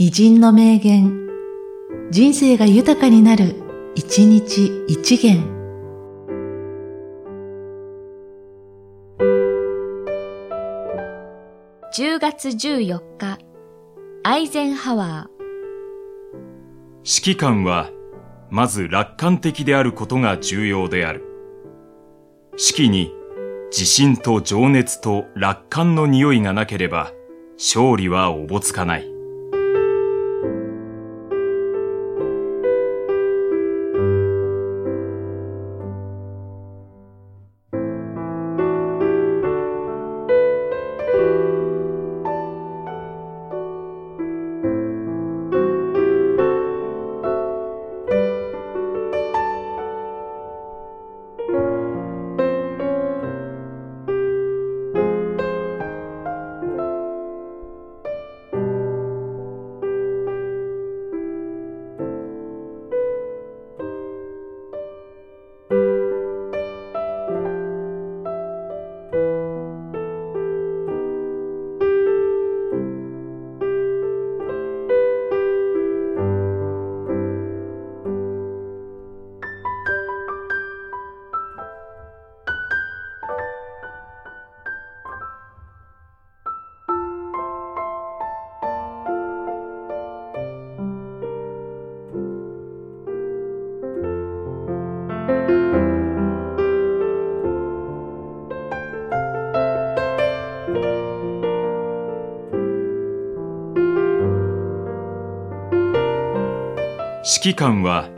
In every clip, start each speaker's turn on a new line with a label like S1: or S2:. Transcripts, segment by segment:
S1: 偉人の名言、人生が豊かになる、一日一元。
S2: 10月14日、アイゼンハワー。
S3: 指揮官は、まず楽観的であることが重要である。指揮に自信と情熱と楽観の匂いがなければ、勝利はおぼつかない。指揮官は、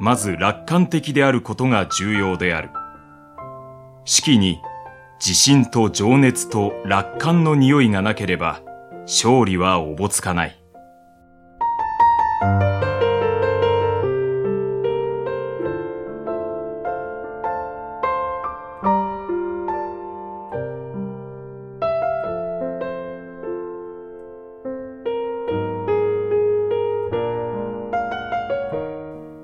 S3: まず楽観的であることが重要である。指揮に自信と情熱と楽観の匂いがなければ、勝利はおぼつかない。